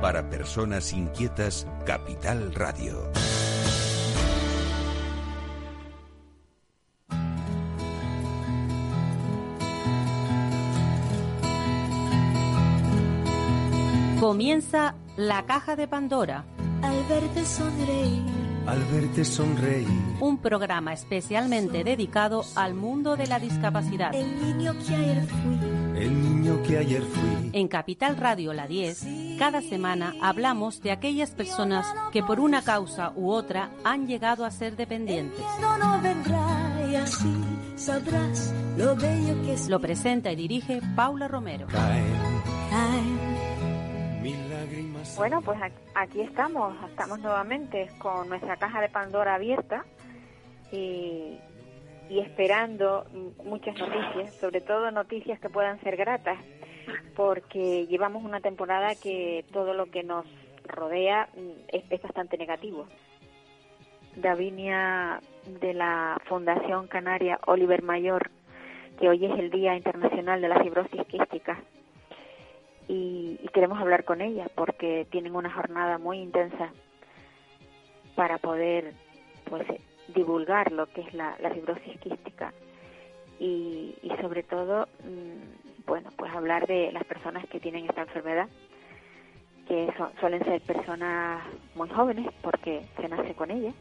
Para personas inquietas, Capital Radio. Comienza la caja de Pandora. Al verte sonreír. Al verte sonreír. Un programa especialmente dedicado al mundo de la discapacidad. El niño que ayer fui. El niño que ayer fui. En Capital Radio La 10, cada semana hablamos de aquellas personas que por una causa u otra han llegado a ser dependientes. No, no vendrá y así sabrás lo bello que es. Lo presenta y dirige Paula Romero. Bueno, pues aquí estamos, estamos nuevamente con nuestra caja de Pandora abierta y, y esperando muchas noticias, sobre todo noticias que puedan ser gratas, porque llevamos una temporada que todo lo que nos rodea mm, es, bastante negativo. Davinia de la Fundación Canaria Oliver Mayor, que hoy es el Día Internacional de la Fibrosis Quística, y, queremos hablar con ella porque tienen una jornada muy intensa para poder pues divulgar lo que es la, fibrosis quística y, y sobre todo mm, bueno pues hablar de las personas que tienen esta enfermedad que son- suelen ser personas muy jóvenes porque se nace con ella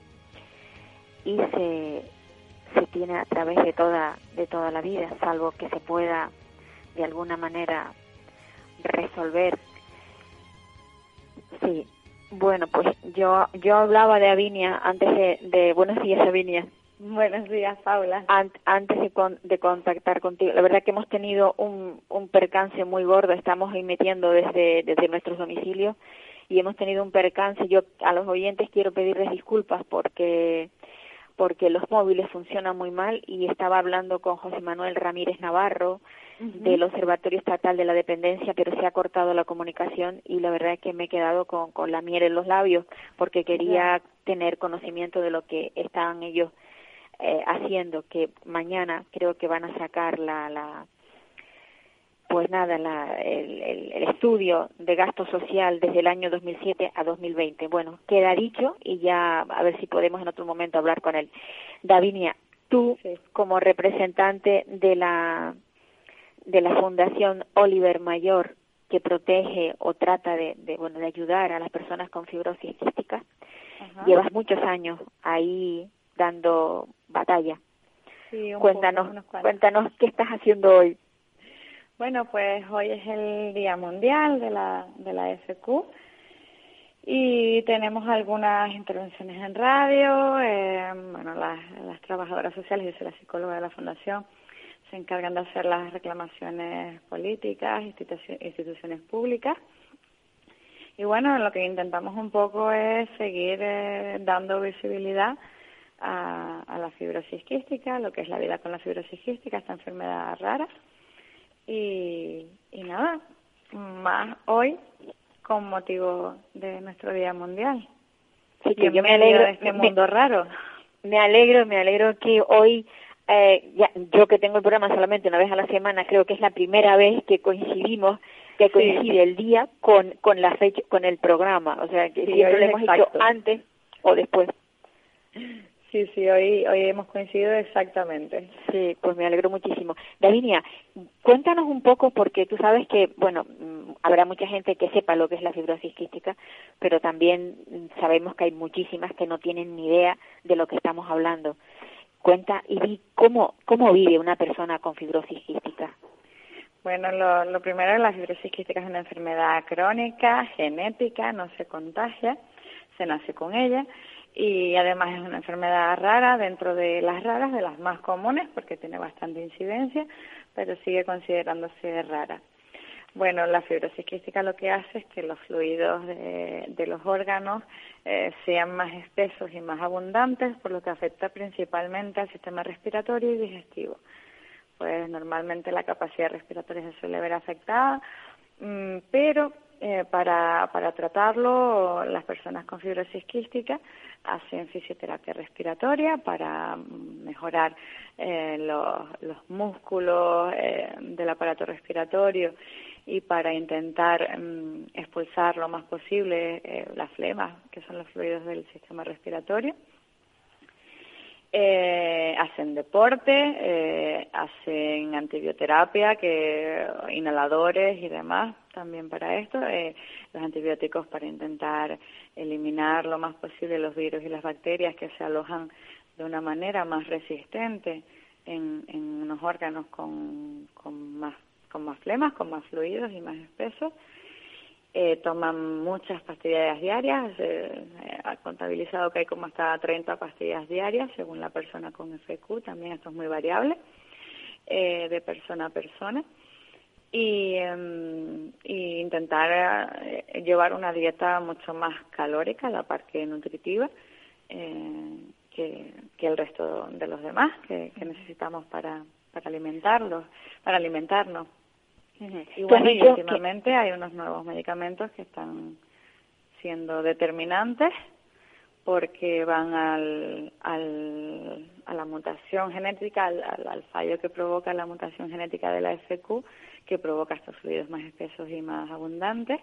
y se, se tiene a través de toda de toda la vida salvo que se pueda de alguna manera resolver. Sí, bueno, pues yo yo hablaba de Avinia antes de, de buenos días Avinia. Buenos días, Paula. An- antes de, con- de contactar contigo. La verdad que hemos tenido un, un percance muy gordo, estamos ahí metiendo desde, desde nuestros domicilios y hemos tenido un percance. Yo a los oyentes quiero pedirles disculpas porque porque los móviles funcionan muy mal y estaba hablando con José Manuel Ramírez Navarro del Observatorio Estatal de la Dependencia, pero se ha cortado la comunicación y la verdad es que me he quedado con, con la miel en los labios porque quería tener conocimiento de lo que estaban ellos eh, haciendo, que mañana creo que van a sacar la, la pues nada, la, el, el- el estudio de gasto social desde el año 2007 a 2020. Bueno, queda dicho y ya a ver si podemos en otro momento hablar con él. Davinia, tú Sí. como representante de la de la Fundación Oliver Mayor que protege o trata de, de, bueno de ayudar a las personas con fibrosis quística, Ajá. llevas muchos años ahí dando batalla. Sí, un Cuéntanos, poco, cuéntanos qué estás haciendo hoy. Bueno, pues hoy es el Día Mundial de la, de la FQ y tenemos algunas intervenciones en radio. eh, bueno, las, las trabajadoras sociales, yo soy la psicóloga de la Fundación, se encargan de hacer las reclamaciones políticas, instituci- instituciones públicas. Y bueno, lo que intentamos un poco es seguir eh, dando visibilidad a, a la fibrosis quística, lo que es la vida con la fibrosis quística, esta enfermedad rara. Y, y nada, más hoy con motivo de nuestro Día Mundial. Sí, que yo me alegro, de este me- mundo raro. Me alegro, me alegro que hoy, eh, ya, yo que tengo el programa solamente una vez a la semana, creo que es la primera vez que coincidimos, que coincide el día con, con la fecha, con el programa. O sea, que Sí, siempre lo hemos exacto. hecho antes o después. Sí, sí, hoy, hoy hemos coincidido exactamente. Sí, pues me alegro muchísimo. Davinia, cuéntanos un poco, porque tú sabes que, bueno, mm, habrá mucha gente que sepa lo que es la fibrosis quística, pero también mm, sabemos que hay muchísimas que no tienen ni idea de lo que estamos hablando. Cuenta y di cómo, cómo vive una persona con fibrosis quística. Bueno, lo, lo primero, la fibrosis quística es una enfermedad crónica, genética, no se contagia, se nace con ella y además es una enfermedad rara dentro de las raras, de las más comunes porque tiene bastante incidencia, pero sigue considerándose rara. Bueno, la fibrosis quística lo que hace es que los fluidos de, los órganos eh, sean más espesos y más abundantes, por lo que afecta principalmente al sistema respiratorio y digestivo. Pues normalmente la capacidad respiratoria se suele ver afectada, mm, pero eh, para, tratarlo las personas con fibrosis quística hacen fisioterapia respiratoria para mejorar eh, los, los músculos eh, del aparato respiratorio y para intentar mm, expulsar lo más posible eh, las flemas, que son los fluidos del sistema respiratorio. Eh, hacen deporte, eh, hacen antibioterapia, que inhaladores y demás también para esto, eh, los antibióticos para intentar eliminar lo más posible los virus y las bacterias que se alojan de una manera más resistente en, en unos órganos con, con más con más flemas, con más fluidos y más espesos. Eh, toman muchas pastillas diarias, eh, ha contabilizado que hay como hasta 30 pastillas diarias según la persona con FQ, también esto es muy variable eh, de persona a persona. Y, em, y intentar eh, llevar una dieta mucho más calórica, la parte nutritiva, eh, que, que, el resto de los demás que, que necesitamos para, para alimentarlos, para alimentarnos. Y bueno, y últimamente hay unos nuevos medicamentos que están siendo determinantes porque van al, al, a la mutación genética, al, al, fallo que provoca la mutación genética de la FQ, que provoca estos fluidos más espesos y más abundantes.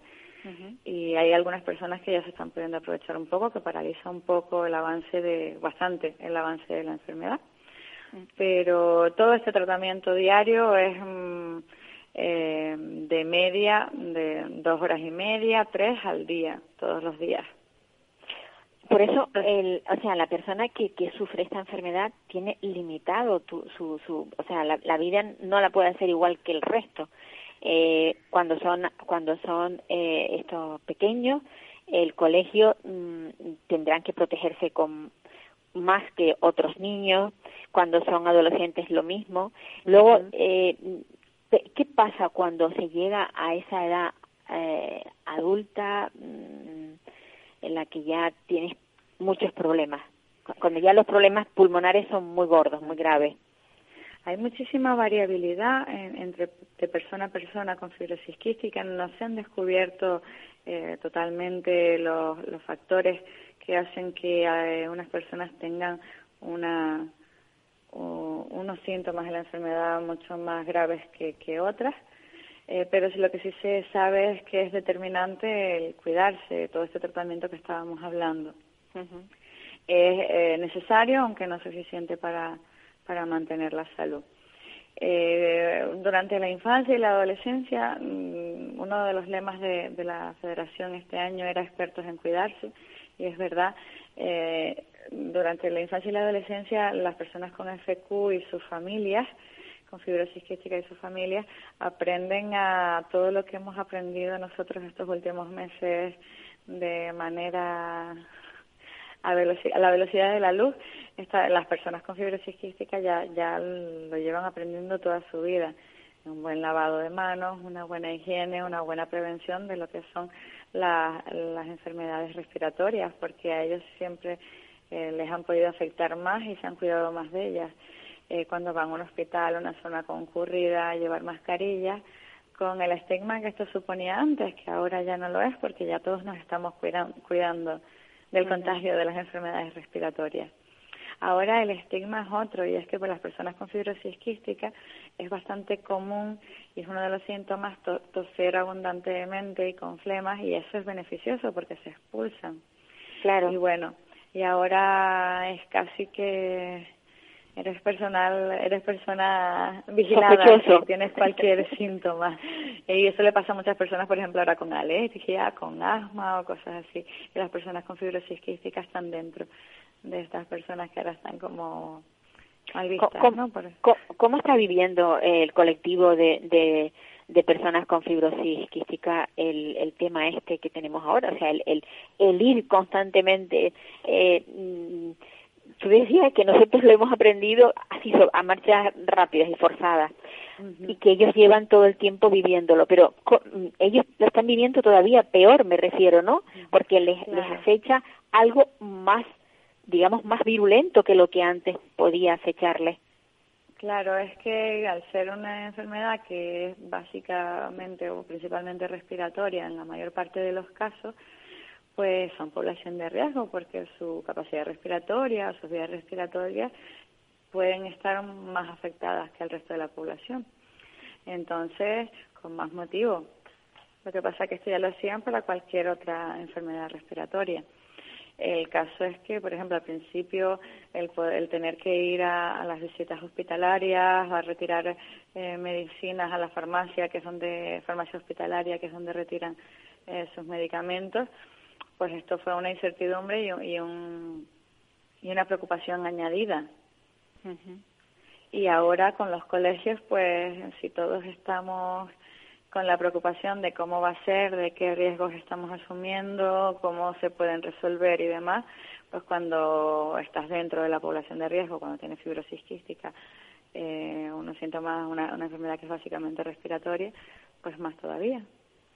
Y hay algunas personas que ya se están pudiendo aprovechar un poco, que paraliza un poco el avance de, bastante el avance de la enfermedad. Pero todo este tratamiento diario es mm, eh, de media de dos horas y media, tres al día, todos los días. Por eso, el, o sea, la persona que, que sufre esta enfermedad tiene limitado tu, su, su, o sea, la, vida no la puede hacer igual que el resto. Eh, cuando son, cuando son eh, estos pequeños, el colegio mmm, tendrán que protegerse con más que otros niños. Cuando son adolescentes, lo mismo. Luego, uh -huh. eh, ¿qué pasa cuando se llega a esa edad eh, adulta mmm, en la que ya tienes muchos problemas? Cuando ya los problemas pulmonares son muy gordos, muy graves. Hay muchísima variabilidad en, entre de persona a persona con fibrosis quística. No se han descubierto eh, totalmente los, los factores que hacen que eh, unas personas tengan una o, unos síntomas de la enfermedad mucho más graves que, que otras. Eh, pero si lo que sí se sabe es que es determinante el cuidarse, todo este tratamiento que estábamos hablando. Uh -huh. Es eh, necesario, aunque no suficiente para, para mantener la salud. Eh, durante la infancia y la adolescencia, mmm, uno de los lemas de, de, la Federación este año era expertos en cuidarse, y es verdad, eh, durante la infancia y la adolescencia, las personas con FQ y sus familias con fibrosis quística y sus familias aprenden a todo lo que hemos aprendido nosotros estos últimos meses de manera a, a la velocidad de la luz. Esta, las personas con fibrosis quística ya, ya lo llevan aprendiendo toda su vida. Un buen lavado de manos, una buena higiene, una buena prevención de lo que son la, las enfermedades respiratorias, porque a ellos siempre eh, les han podido afectar más y se han cuidado más de ellas eh, cuando van a un hospital, a una zona concurrida, llevar mascarilla, con el estigma que esto suponía antes, que ahora ya no lo es porque ya todos nos estamos cuidan, cuidando del uh -huh. contagio de las enfermedades respiratorias. Ahora el estigma es otro y es que por las personas con fibrosis quística es bastante común y es uno de los síntomas to toser abundantemente y con flemas y eso es beneficioso porque se expulsan. Claro. Y bueno, y ahora es casi que eres personal, eres persona vigilada, si tienes cualquier síntoma. Y eso le pasa a muchas personas, por ejemplo, ahora con alergia, con asma o cosas así. Y las personas con fibrosis quística están dentro de estas personas que ahora están como mal vistas, ¿Cómo, ¿no? Por... ¿Cómo, está viviendo el colectivo de, de, de personas con fibrosis quística el, el tema este que tenemos ahora? O sea, el, el, el ir constantemente... Eh, tú decías que nosotros lo hemos aprendido así a marchas rápidas y forzadas uh -huh. y que ellos llevan todo el tiempo viviéndolo, pero ellos lo están viviendo todavía peor, me refiero, ¿no? Porque les, claro. les acecha algo más, digamos, más virulento que lo que antes podía acecharles. Claro, es que al ser una enfermedad que es básicamente o principalmente respiratoria en la mayor parte de los casos, pues son población de riesgo porque su capacidad respiratoria, sus vías respiratorias pueden estar más afectadas que el resto de la población. Entonces, con más motivo. Lo que pasa es que esto ya lo hacían para cualquier otra enfermedad respiratoria. El caso es que, por ejemplo, al principio el, el tener que ir a, las visitas hospitalarias, a retirar eh, medicinas a la farmacia, que es donde farmacia hospitalaria, que es donde retiran eh, sus medicamentos, pues esto fue una incertidumbre y, y, un, y una preocupación añadida. Y ahora con los colegios, pues si todos estamos con la preocupación de cómo va a ser, de qué riesgos estamos asumiendo, cómo se pueden resolver y demás, pues cuando estás dentro de la población de riesgo, cuando tienes fibrosis quística, eh, unos síntomas, una, una enfermedad que es básicamente respiratoria, pues más todavía.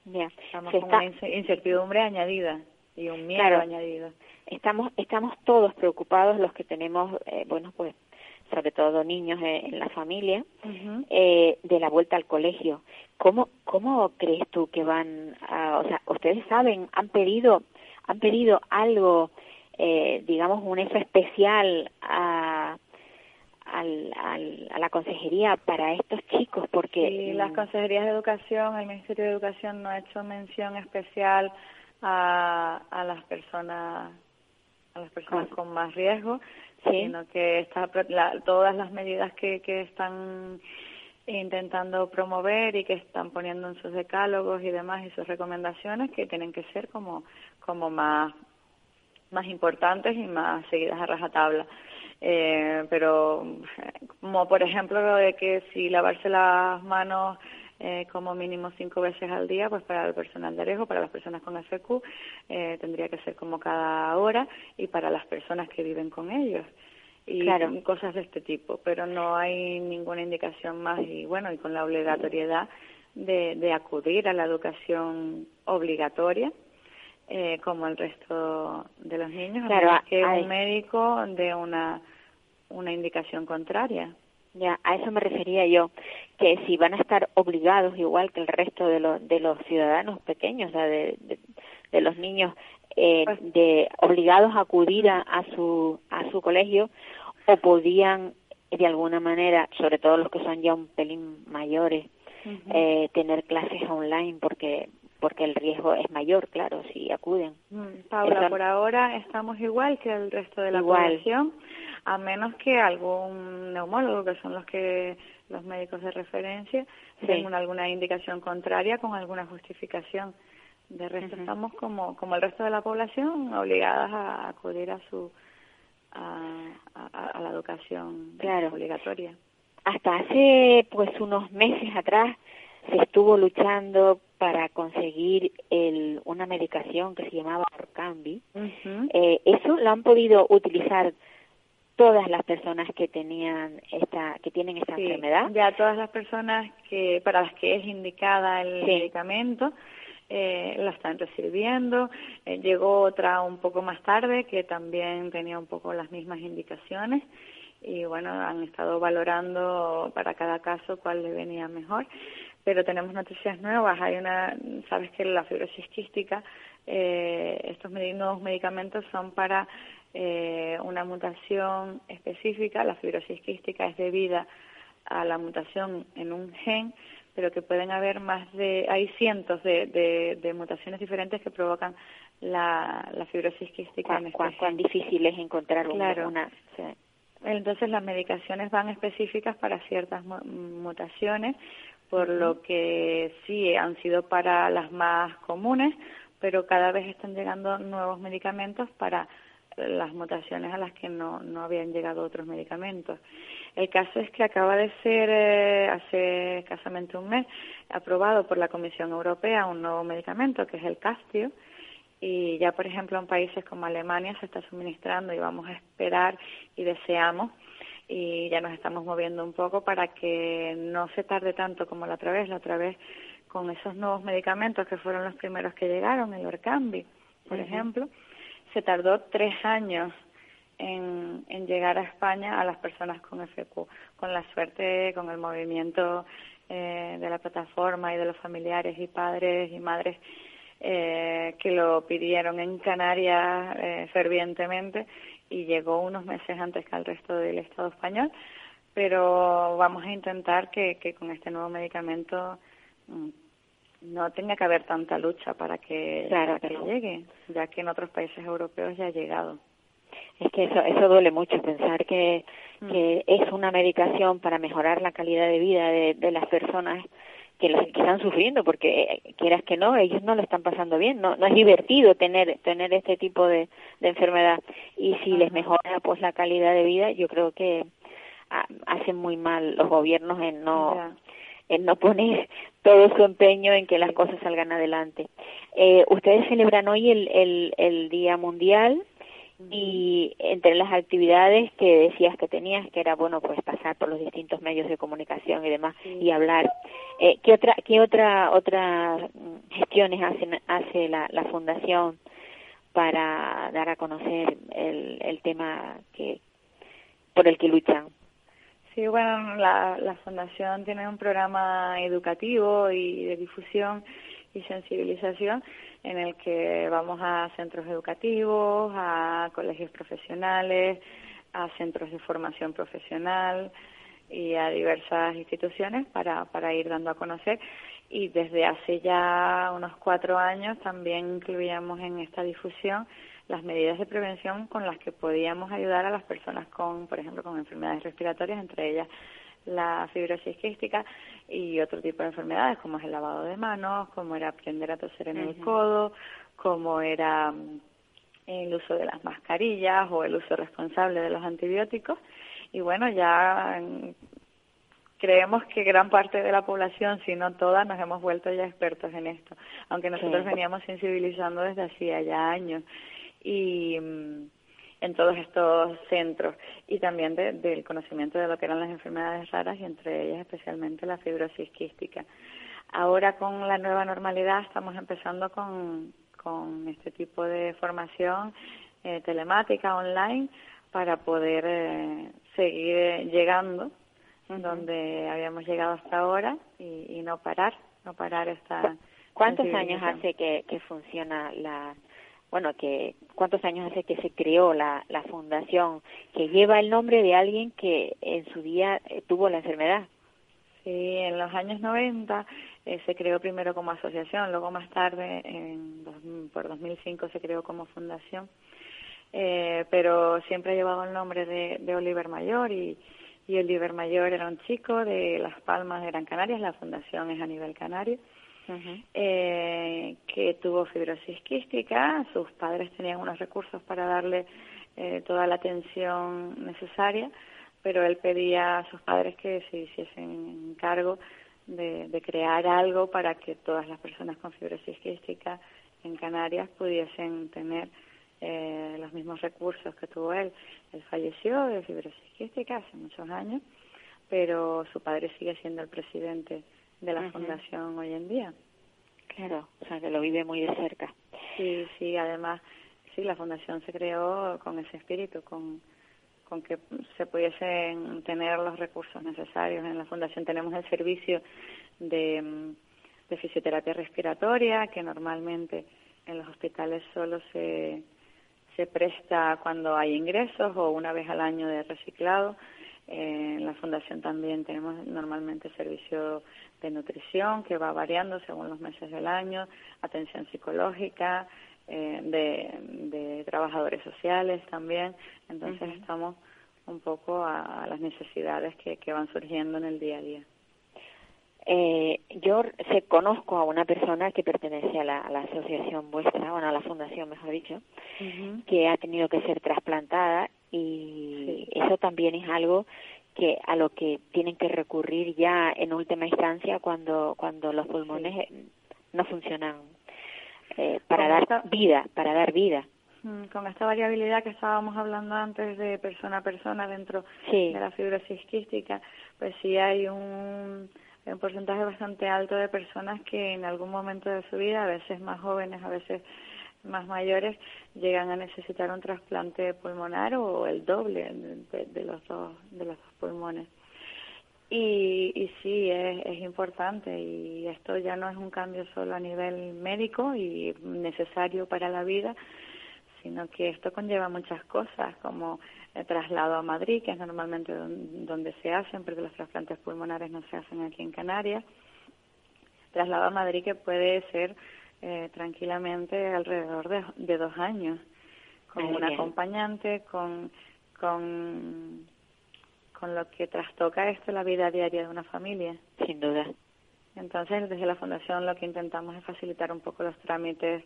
Ya. Estamos con una incertidumbre añadida y un miedo añadido. Estamos, estamos todos preocupados los que tenemos, eh, bueno, pues sobre todo niños en la familia, eh, de la vuelta al colegio. ¿Cómo, ¿Cómo crees tú que van a, o sea, ustedes saben, han pedido, han pedido algo, eh, digamos, un F especial a, al, a la consejería para estos chicos? Porque sí, las consejerías de educación, el Ministerio de Educación no ha hecho mención especial a, a las personas a las personas con más riesgo sino que está, todas las medidas que, que están intentando promover y que están poniendo en sus decálogos y demás y sus recomendaciones que tienen que ser como como más más importantes y más seguidas a rajatabla. Eh, pero como por ejemplo lo de que si lavarse las manos eh, como mínimo cinco veces al día, pues para el personal de riesgo, para las personas con FQ, eh, tendría que ser como cada hora y para las personas que viven con ellos. Y cosas de este tipo, pero no hay ninguna indicación más y bueno, y con la obligatoriedad de, de acudir a la educación obligatoria, eh, como el resto de los niños, claro, que un médico de una, una indicación contraria. Ya, a eso me refería yo, que si van a estar obligados, igual que el resto de, los de los ciudadanos pequeños, o sea, de, de, los niños, eh, pues de obligados a acudir a, a, su, a su colegio, o podían de alguna manera, sobre todo los que son ya un pelín mayores, eh, tener clases online porque porque el riesgo es mayor, claro, si acuden. Mm, Paula, por ahora estamos igual que el resto de la población a menos que algún neumólogo, que son los que los médicos de referencia, tengan alguna indicación contraria con alguna justificación. De resto estamos como como el resto de la población obligadas a acudir a su a, a, la educación obligatoria. Hasta hace pues unos meses atrás se estuvo luchando para conseguir el, una medicación que se llamaba Orcambi. eh, ¿Eso lo han podido utilizar todas las personas que tenían esta que tienen esta enfermedad. ya todas las personas que para las que es indicada el medicamento eh, la están recibiendo. Eh, llegó otra un poco más tarde que también tenía un poco las mismas indicaciones. Y bueno han estado valorando para cada caso cuál le venía mejor pero tenemos noticias nuevas hay una sabes que la fibrosis quística eh, estos nuevos medicamentos son para eh, una mutación específica, la fibrosis quística es debida a la mutación en un gen, pero que pueden haber más de, hay cientos de, de, mutaciones diferentes que provocan la, la fibrosis quística. en este cuán, difícil es encontrar una. Entonces las medicaciones van específicas para ciertas mutaciones, por lo que sí han sido para las más comunes, pero cada vez están llegando nuevos medicamentos para las mutaciones a las que no, no habían llegado otros medicamentos. El caso es que acaba de ser eh, hace escasamente un mes aprobado por la Comisión Europea un nuevo medicamento que es el Castio y ya por ejemplo en países como Alemania se está suministrando y vamos a esperar y deseamos y ya nos estamos moviendo un poco para que no se tarde tanto como la otra vez, la otra vez con esos nuevos medicamentos que fueron los primeros que llegaron, el Orcambi, por ejemplo, se tardó tres años en, en, llegar a España a las personas con FQ. Con la suerte, con el movimiento eh, de la plataforma y de los familiares y padres y madres eh, que lo pidieron en Canarias eh, fervientemente y llegó unos meses antes que al resto del Estado español. Pero vamos a intentar que, que con este nuevo medicamento mm, no tenga que haber tanta lucha para que, Claro, para que que no. llegue, ya que en otros países europeos ya ha llegado. Es que eso, eso duele mucho, pensar que, Mm. que es una medicación para mejorar la calidad de vida de, de las personas que, las, que están sufriendo, porque eh, quieras que no, ellos no lo están pasando bien, no, no es divertido tener, tener este tipo de, de enfermedad. Y si les mejora pues la calidad de vida, yo creo que ah, hacen muy mal los gobiernos en no en no poner todo su empeño en que las cosas salgan adelante. Eh, ustedes celebran hoy el, el, el Día Mundial y entre las actividades que decías que tenías, que era bueno pues pasar por los distintos medios de comunicación y demás Sí. y hablar, eh, ¿qué otra qué otra otras gestiones hacen, hace la, la fundación para dar a conocer el, el tema que por el que luchan? Sí, bueno, la, la Fundación tiene un programa educativo y de difusión y sensibilización en el que vamos a centros educativos, a colegios profesionales, a centros de formación profesional y a diversas instituciones para, para ir dando a conocer. Y desde hace ya unos cuatro años también incluíamos en esta difusión las medidas de prevención con las que podíamos ayudar a las personas con, por ejemplo, con enfermedades respiratorias, entre ellas la fibrosis quística y otro tipo de enfermedades como es el lavado de manos, como era aprender a toser en el codo, como era mm, el uso de las mascarillas o el uso responsable de los antibióticos. Y bueno, ya mm, creemos que gran parte de la población, si no toda, nos hemos vuelto ya expertos en esto, aunque nosotros Sí. veníamos sensibilizando desde hacía ya años y mm, en todos estos centros y también de- del conocimiento de lo que eran las enfermedades raras y entre ellas especialmente la fibrosis quística. Ahora con la nueva normalidad estamos empezando con, con este tipo de formación eh, telemática online para poder eh, seguir eh, llegando donde habíamos llegado hasta ahora y, y no parar, no parar esta. ¿Cu- ¿Cuántos años hace que, que funciona la, bueno, que cuántos años hace que se creó la, la fundación que lleva el nombre de alguien que en su día eh, tuvo la enfermedad? Sí, en los años 90 eh, se creó primero como asociación, luego más tarde, en dos- por 2005, se creó como fundación, eh, pero siempre ha llevado el nombre de, Oliver Mayor y, y Oliver Mayor era un chico de Las Palmas de Gran Canaria, la fundación es a nivel canario, eh, que tuvo fibrosis quística, sus padres tenían unos recursos para darle eh, toda la atención necesaria, pero él pedía a sus padres que se hiciesen cargo de, crear algo para que todas las personas con fibrosis quística en Canarias pudiesen tener eh, los mismos recursos que tuvo él. Él falleció de fibrosis quística hace muchos años, pero su padre sigue siendo el presidente de la fundación hoy en día. Claro, o sea, que lo vive muy de cerca. Sí, sí, además, sí, la fundación se creó con ese espíritu, con, con que se pudiesen tener los recursos necesarios. En la fundación tenemos el servicio de, de fisioterapia respiratoria, que normalmente en los hospitales solo se, se presta cuando hay ingresos o una vez al año de reciclado. Eh, en la fundación también tenemos normalmente servicio de nutrición que va variando según los meses del año, atención psicológica, eh, de, de trabajadores sociales también. Entonces estamos un poco a, a las necesidades que, que van surgiendo en el día a día. Eh, yo sé, conozco a una persona que pertenece a la, a la asociación vuestra, bueno, a la fundación, mejor dicho, que ha tenido que ser trasplantada y eso también es algo que a lo que tienen que recurrir ya en última instancia cuando cuando los pulmones eh, no funcionan eh, para Con dar esta- vida, para dar vida. Mm, Con esta variabilidad que estábamos hablando antes de persona a persona dentro Sí. de la fibrosis quística, pues sí hay un, hay un porcentaje bastante alto de personas que en algún momento de su vida, a veces más jóvenes, a veces más mayores, llegan a necesitar un trasplante pulmonar o el doble de, los dos de los dos pulmones. Y, y sí, es, es importante y esto ya no es un cambio solo a nivel médico y necesario para la vida, sino que esto conlleva muchas cosas, como el traslado a Madrid, que es normalmente don- donde se hacen, porque los trasplantes pulmonares no se hacen aquí en Canarias. traslado a Madrid que puede ser eh, tranquilamente alrededor de, de dos años, con un acompañante, con, con, con lo que trastoca esto la vida diaria de una familia. Sin duda. Entonces, desde la Fundación lo que intentamos es facilitar un poco los trámites,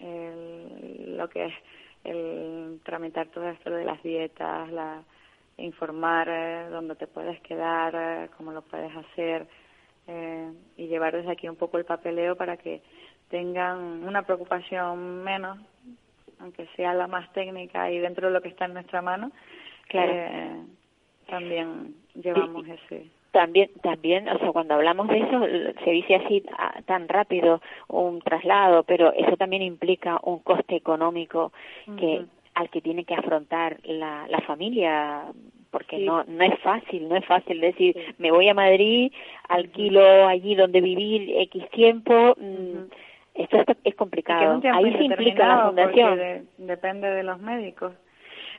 lo que es el tramitar todo esto de las dietas, la informar eh, dónde te puedes quedar, eh, cómo lo puedes hacer eh, y llevar desde aquí un poco el papeleo para que tengan una preocupación menos, aunque sea la más técnica y dentro de lo que está en nuestra mano, claro. Eh, también llevamos ese. también también o sea cuando hablamos de eso se dice así ah, tan rápido un traslado pero eso también implica un coste económico que al que tiene que afrontar la, la familia porque no no es fácil no es fácil decir me voy a Madrid alquilo allí donde vivir x tiempo mm, esto es, complicado. Ahí se implica la fundación. depende de los médicos.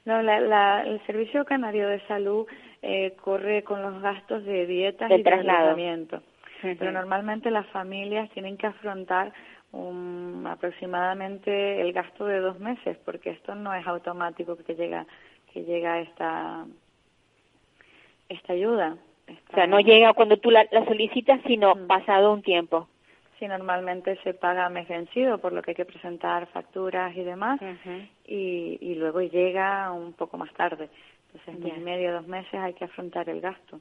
No, la, la, el Servicio Canario de Salud eh, corre con los gastos de dietas y tratamiento. Pero normalmente las familias tienen que afrontar un, aproximadamente el gasto de dos meses, porque esto no es automático que llega que llega esta esta ayuda. O sea, no llega cuando tú la, solicitas, sino pasado un tiempo. Sí, normalmente se paga mes vencido, por lo que hay que presentar facturas y demás, y, y luego llega un poco más tarde. Entonces, en medio, dos meses hay que afrontar el gasto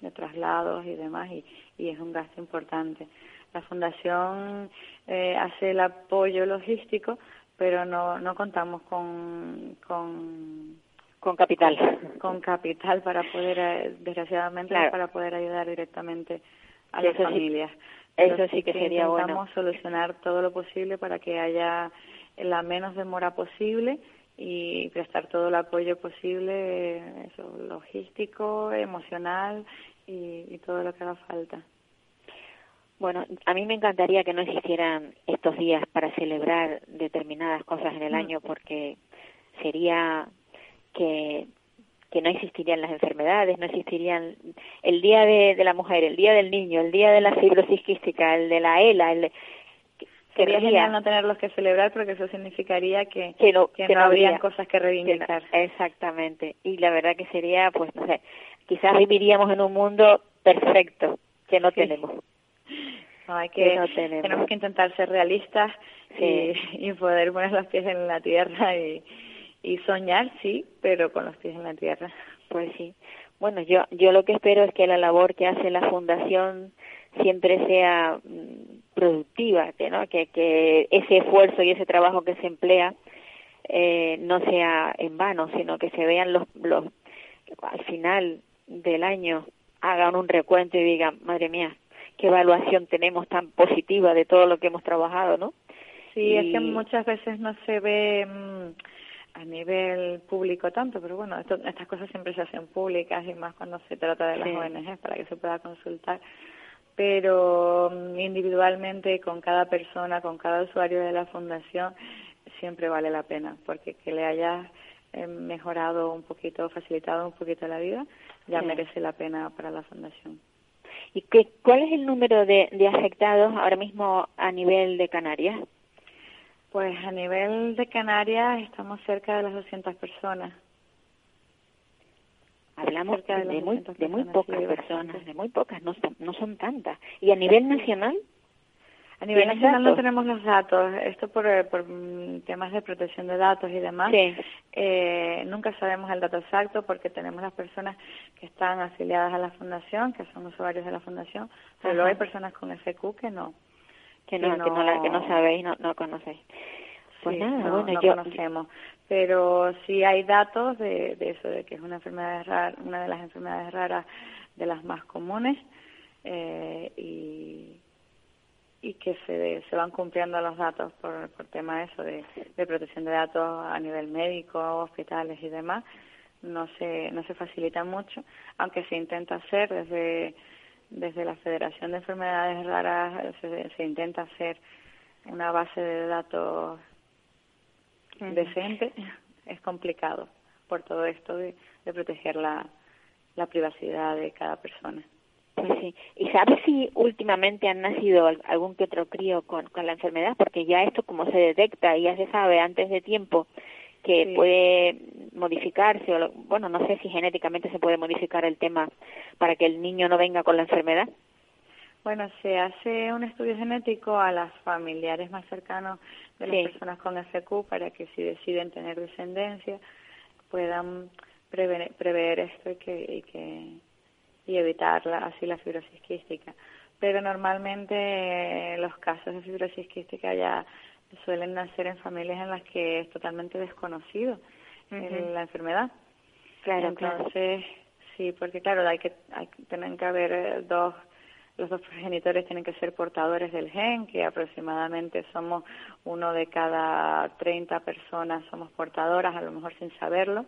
de traslados y demás, y, y es un gasto importante. La Fundación eh, hace el apoyo logístico, pero no, no contamos con, con con capital. con capital para poder eh, desgraciadamente para poder ayudar directamente a las familias eso sí que sería bueno. Intentamos solucionar todo lo posible para que haya la menos demora posible y prestar todo el apoyo posible, eso, logístico, emocional y, todo lo que haga falta. Bueno, a mí me encantaría que no existieran estos días para celebrar determinadas cosas en el mm. año porque sería que que no existirían las enfermedades, no existirían el día de, la mujer, el día del niño, el día de la fibrosis quística, el de la ELA, el Sería genial no tenerlos que celebrar porque eso significaría que, que no, que, no, habría cosas que reivindicar. exactamente. Y la verdad que sería, pues, no sé, quizás viviríamos en un mundo perfecto que no tenemos. No, hay que, tenemos. que intentar ser realistas y, y poder poner los pies en la tierra y, y soñar sí, pero con los pies en la tierra. Pues sí. Bueno, yo yo lo que espero es que la labor que hace la fundación siempre sea mm, productiva, que no que, que ese esfuerzo y ese trabajo que se emplea eh, no sea en vano, sino que se vean los los al final del año hagan un recuento y digan, madre mía, qué evaluación tenemos tan positiva de todo lo que hemos trabajado, ¿no? Sí, es que muchas veces no se ve mm, a nivel público tanto, pero bueno, estas cosas siempre se hacen públicas y más cuando se trata de las ONGs para que se pueda consultar. Pero mm, individualmente, con cada persona, con cada usuario de la fundación, siempre vale la pena, porque que le hayas eh, mejorado un poquito, facilitado un poquito la vida, ya merece la pena para la fundación. ¿Y qué, cuál es el número de, de afectados ahora mismo a nivel de Canarias? Pues a nivel de Canarias estamos cerca de las 200 personas. Hablamos de, muy, de muy pocas personas, de muy pocas, no son, no son tantas. ¿Y a nivel nacional? A nivel nacional no tenemos los datos, esto por, eh, por mm, temas de protección de datos y demás. Eh, nunca sabemos el dato exacto porque tenemos las personas que están afiliadas a la fundación, que son usuarios de la fundación, pero luego hay personas con FQ que no que no, que no, que no, sabéis, no, no conocéis. Pues nada, no, bueno, yo... conocemos. Pero sí hay datos de, de eso, de que es una enfermedad rara, una de las enfermedades raras de las más comunes eh, y, y que se, se van cumpliendo los datos por, por tema eso de, de protección de datos a nivel médico, hospitales y demás. No se, no se facilita mucho, aunque se intenta hacer desde desde la Federación de Enfermedades Raras se, intenta hacer una base de datos decente, es complicado por todo esto de, proteger la, la privacidad de cada persona. Pues sí. ¿Y sabes si últimamente han nacido algún que otro crío con, con la enfermedad? Porque ya esto como se detecta y ya se sabe antes de tiempo que puede modificarse, o bueno, no sé si genéticamente se puede modificar el tema para que el niño no venga con la enfermedad. Bueno, se hace un estudio genético a las familiares más cercanos de las personas con FQ para que si deciden tener descendencia puedan prever, prever esto y que, y que y evitar así la fibrosis quística. Pero normalmente los casos de fibrosis quística ya suelen nacer en familias en las que es totalmente desconocido la enfermedad. Claro, Entonces, sí, porque claro, hay que, hay, tienen que haber eh, dos, los dos progenitores tienen que ser portadores del gen, que aproximadamente somos uno de cada 30 personas somos portadoras, a lo mejor sin saberlo,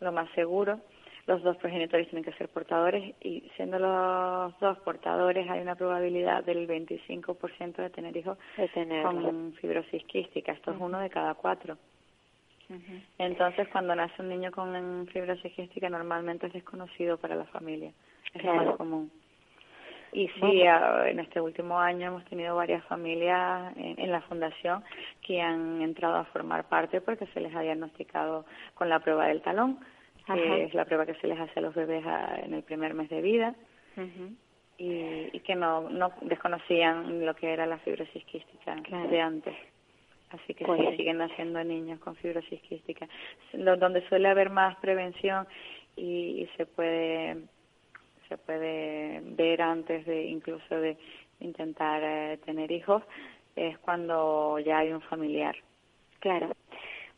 lo más seguro los dos progenitores tienen que ser portadores y siendo los dos portadores hay una probabilidad del 25% de tener hijos con fibrosis quística. Esto es uno de cada cuatro. Entonces, cuando nace un niño con fibrosis quística, normalmente es desconocido para la familia. Es lo más común. Y sí, en este último año hemos tenido varias familias en, la fundación que han entrado a formar parte porque se les ha diagnosticado con la prueba del talón que es la prueba que se les hace a los bebés en el primer mes de vida. y, que no, no desconocían lo que era la fibrosis quística de antes. Así que sí, pues siguen naciendo niños con fibrosis quística. donde suele haber más prevención y, se puede se puede ver antes de incluso de intentar eh, tener hijos es cuando ya hay un familiar. Claro.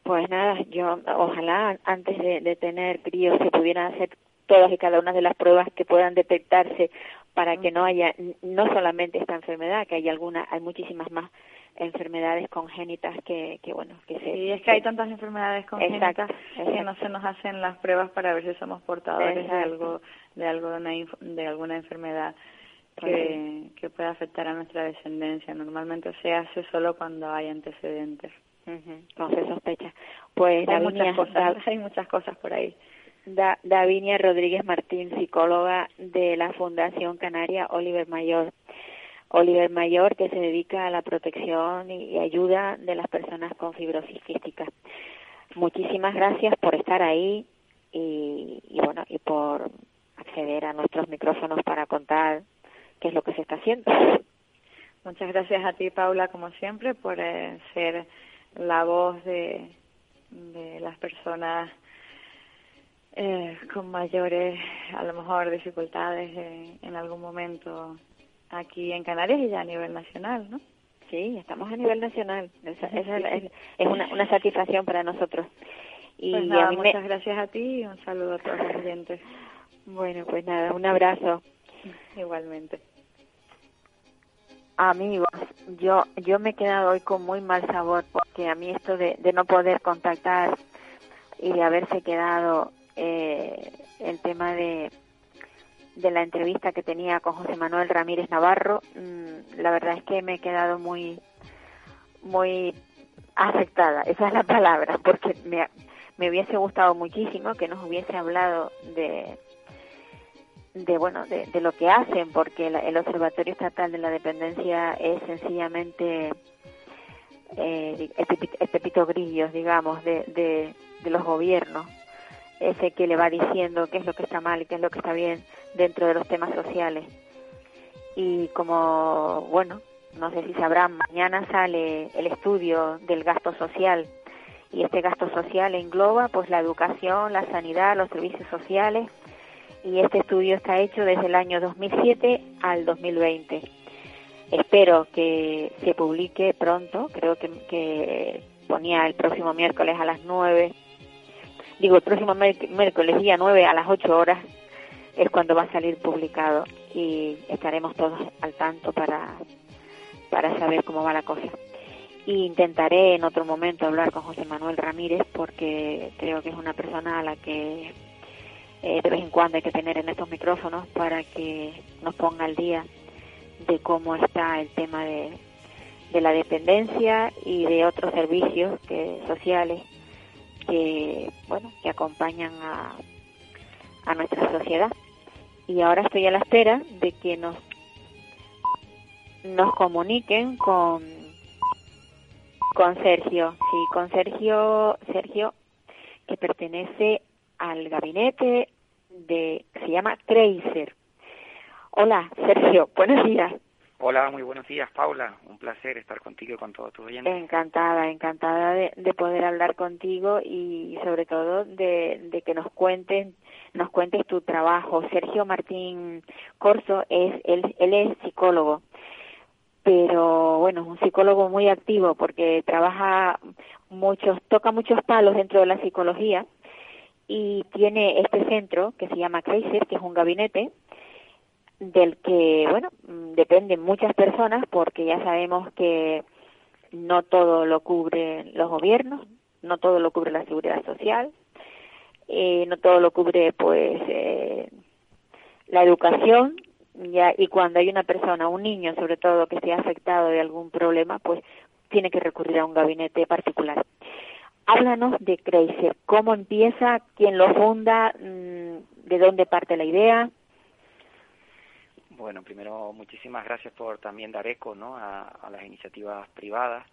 Pues nada, yo ojalá antes de, tener críos se pudieran hacer todas y cada una de las pruebas que puedan detectarse para que no haya no solamente esta enfermedad, que hay algunas, hay muchísimas más enfermedades congénitas que, que bueno, que se... Sí, es que hay tantas enfermedades congénitas que no se nos hacen las pruebas para ver si somos portadores de algo, de algo de, una, de alguna enfermedad que, que pueda afectar a nuestra descendencia. Normalmente se hace solo cuando hay antecedentes. No se sospecha. Pues hay muchas cosas, hay muchas cosas por ahí. Da, Davinia Rodríguez Martín, psicóloga de la Fundación Canaria Oliver Mayor. Oliver Mayor, que se dedica a la protección y, ayuda de las personas con fibrosis quística. Muchísimas gracias por estar ahí y, y, bueno, y por acceder a nuestros micrófonos para contar qué es lo que se está haciendo. Muchas gracias a ti, Paula, como siempre, por eh, ser la voz de, de las personas eh, con mayores, a lo mejor, dificultades en algún momento aquí en Canarias y ya a nivel nacional, ¿no? Sí, estamos a nivel nacional. Esa, es, es, una, una satisfacción para nosotros. Y pues nada, muchas gracias a ti y un saludo a todos los oyentes. Bueno, pues nada, un abrazo. Igualmente. Amigos, yo yo me he quedado hoy con muy mal sabor porque a mí esto de, no poder contactar y de haberse quedado eh, el tema de, de la entrevista que tenía con José Manuel Ramírez Navarro, mm, la verdad es que me he quedado muy muy afectada, esa es la palabra, porque me, me hubiese gustado muchísimo que nos hubiese hablado de de bueno de, lo que hacen porque el observatorio estatal de la dependencia es sencillamente eh, el, pepito, grillos digamos de, de, de, los gobiernos ese que le va diciendo qué es lo que está mal y qué es lo que está bien dentro de los temas sociales. Y como bueno no sé si sabrán mañana sale el estudio del gasto social y este gasto social engloba pues la educación la sanidad los servicios sociales y este estudio está hecho desde el año 2007 al 2020. Espero que se publique pronto, creo que, ponía el próximo miércoles a las 9, digo el próximo miércoles día 9 a las 8 horas es cuando va a salir publicado y estaremos todos al tanto para, para saber cómo va la cosa. Y intentaré en otro momento hablar con José Manuel Ramírez porque creo que es una persona a la que eh, de vez en cuando hay que tener en estos micrófonos para que nos ponga al día de cómo está el tema de, de la dependencia y de otros servicios que, sociales que bueno que acompañan a, a nuestra sociedad. Y ahora estoy a la espera de que nos nos comuniquen con con Sergio, sí, con Sergio, Sergio que pertenece al gabinete de se llama Tracer. Hola, Sergio, buenos días. Hola, muy buenos días, Paula. Un placer estar contigo y con todos tus oyentes. Encantada, encantada de, de poder hablar contigo y sobre todo de, de que nos cuentes, nos cuentes tu trabajo. Sergio Martín Corso es él, él es psicólogo, pero bueno, es un psicólogo muy activo porque trabaja muchos, toca muchos palos dentro de la psicología y tiene este centro que se llama Kaiser, que es un gabinete del que, bueno, mm, dependen muchas personas porque ya sabemos que no todo lo cubren los gobiernos, no todo lo cubre la seguridad social, eh, no todo lo cubre pues eh, la educación ya y cuando hay una persona, un niño sobre todo que esté afectado de algún problema, pues tiene que recurrir a un gabinete particular. Háblanos de Crazy, cómo empieza, quién lo funda, mm, de dónde parte la idea. Bueno, primero muchísimas gracias por también dar eco ¿no? a, las iniciativas privadas.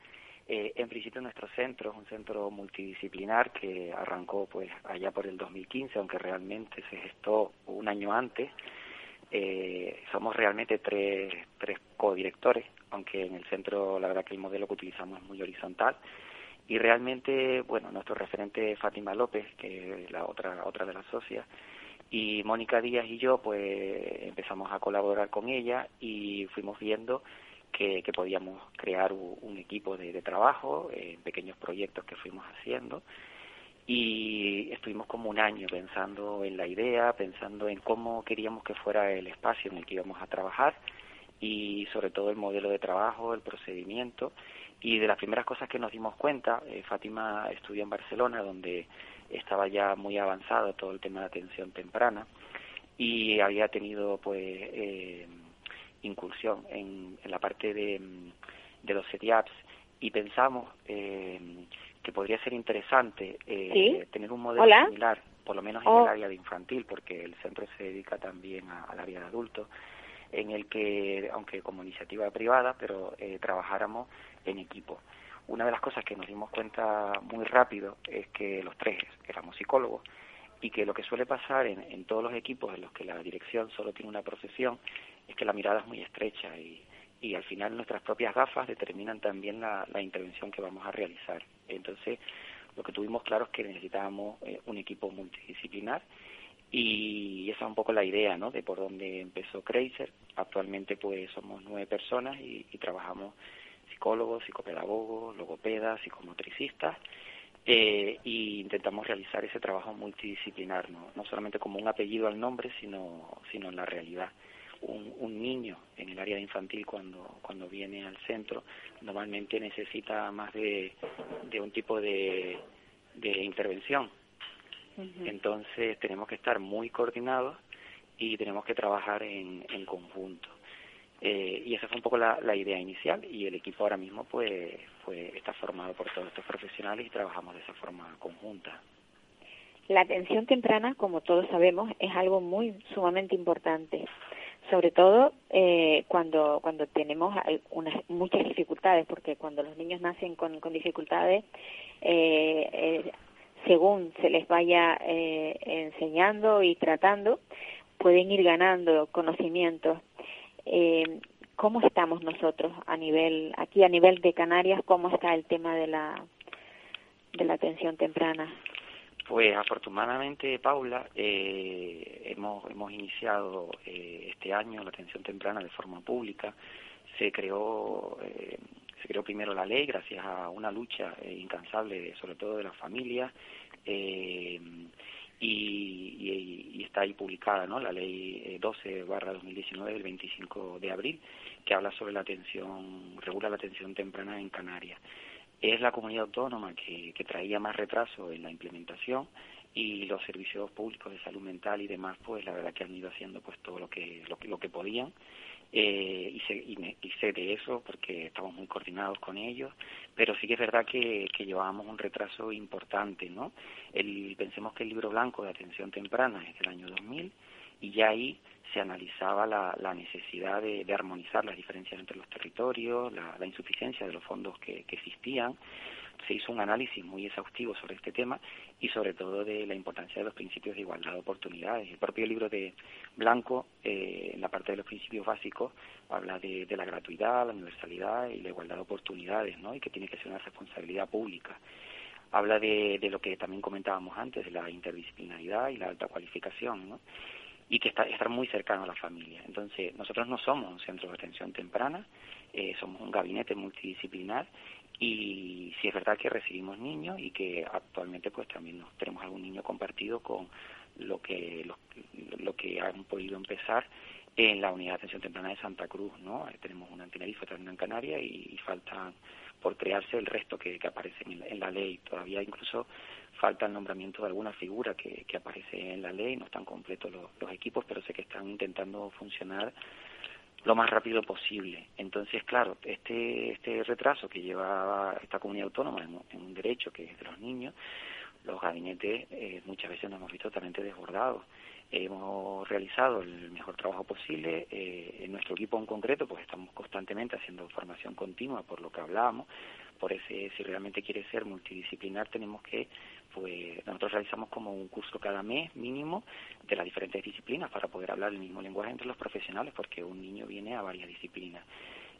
Eh, en principio nuestro centro es un centro multidisciplinar que arrancó pues allá por el 2015, aunque realmente se gestó un año antes. Eh, somos realmente tres, tres codirectores, aunque en el centro la verdad que el modelo que utilizamos es muy horizontal. Y realmente, bueno, nuestro referente Fátima López, que es la otra, otra de las socias, y Mónica Díaz y yo pues empezamos a colaborar con ella y fuimos viendo que, que podíamos crear un, equipo de, trabajo en pequeños proyectos que fuimos haciendo. Y estuvimos como un año pensando en la idea, pensando en cómo queríamos que fuera el espacio en el que íbamos a trabajar y sobre todo el modelo de trabajo, el procedimiento y de las primeras cosas que nos dimos cuenta, eh, Fátima estudió en Barcelona donde estaba ya muy avanzado todo el tema de atención temprana y había tenido pues eh, incursión en, la parte de, de los CETIAPS. Y pensamos eh, que podría ser interesante eh, tener un modelo similar, por lo menos en el oh. área de infantil, porque el centro se dedica también al área de adultos, en el que, aunque como iniciativa privada, pero eh, trabajáramos en equipo. Una de las cosas que nos dimos cuenta muy rápido es que los tres éramos psicólogos y que lo que suele pasar en, todos los equipos en los que la dirección solo tiene una profesión es que la mirada es muy estrecha y, y al final nuestras propias gafas determinan también la, intervención que vamos a realizar. Entonces, lo que tuvimos claro es que necesitábamos eh, un equipo multidisciplinar y esa es un poco la idea, ¿no? De por dónde empezó Crazer. Actualmente, pues, somos nueve personas y trabajamos psicólogos, psicopedagogos, logopedas, psicomotricistas, eh, y intentamos realizar ese trabajo multidisciplinar, ¿no? no solamente como un apellido al nombre, sino, sino en la realidad. Un, un niño en el área infantil cuando, cuando viene al centro normalmente necesita más de, de un tipo de, de intervención. Entonces tenemos que estar muy coordinados y tenemos que trabajar en, en conjunto. Eh, y esa fue un poco la, idea inicial y el equipo ahora mismo pues, está formado por todos estos profesionales y trabajamos de esa forma conjunta. La atención temprana, como todos sabemos, es algo muy sumamente importante, sobre todo eh, cuando cuando tenemos unas, muchas dificultades, porque cuando los niños nacen con, con dificultades, eh, según se les vaya enseñando y tratando, pueden ir ganando conocimientos eh, ¿Cómo estamos nosotros a nivel, aquí a nivel de Canarias, cómo está el tema de la, de la atención temprana? Pues afortunadamente, Paula, eh, hemos, hemos iniciado eh, este año la atención temprana de forma pública. Se creó, eh, se creó primero la ley gracias a una lucha eh, incansable, sobre todo de las familias. Eh, y, está ahí publicada ¿no? la ley 12 eh, barra 2019 del 25 de abril que habla sobre la atención, regula la atención temprana en Canarias. Es la comunidad autónoma que, que traía más retraso en la implementación y los servicios públicos de salud mental y demás pues la verdad que han ido haciendo pues todo lo que lo lo que podían eh, y, sé, y, sé de eso porque estamos muy coordinados con ellos, pero sí que es verdad que, que llevábamos un retraso importante, ¿no? El, pensemos que el libro blanco de atención temprana es del año 2000 y ya ahí se analizaba la, la necesidad de, armonizar las diferencias entre los territorios, la, insuficiencia de los fondos que, existían. Se hizo un análisis muy exhaustivo sobre este tema y sobre todo de la importancia de los principios de igualdad de oportunidades. El propio libro de Blanco, eh, en la parte de los principios básicos, habla de, la gratuidad, la universalidad y la igualdad de oportunidades, ¿no? y que tiene que ser una responsabilidad pública habla de, de, lo que también comentábamos antes, de la interdisciplinaridad y la alta cualificación, ¿no? y que está, estar muy cercano a la familia. Entonces, nosotros no somos un centro de atención temprana, eh, somos un gabinete multidisciplinar y sí es verdad que recibimos niños y que actualmente pues también tenemos algún niño compartido con lo que lo, lo que han podido empezar en la unidad de atención temprana de Santa Cruz, ¿no? tenemos una en Tenerife, otra en Canarias y, faltan por crearse el resto que, que aparecen en, en, la ley. Todavía incluso falta el nombramiento de alguna figura que, que aparece en la ley, no están completos los equipos, pero sé que están intentando funcionar lo más rápido posible. Entonces, claro, este, este retraso que lleva esta comunidad autónoma en, un derecho que es de los niños, los gabinetes eh, muchas veces nos hemos visto totalmente desbordados. Hemos realizado el mejor trabajo posible. Eh, en nuestro equipo en concreto, pues estamos constantemente haciendo formación continua, por lo que hablábamos. Por ese, si realmente quiere ser multidisciplinar, tenemos que pues nosotros realizamos como un curso cada mes mínimo de las diferentes disciplinas para poder hablar el mismo lenguaje entre los profesionales, porque un niño viene a varias disciplinas.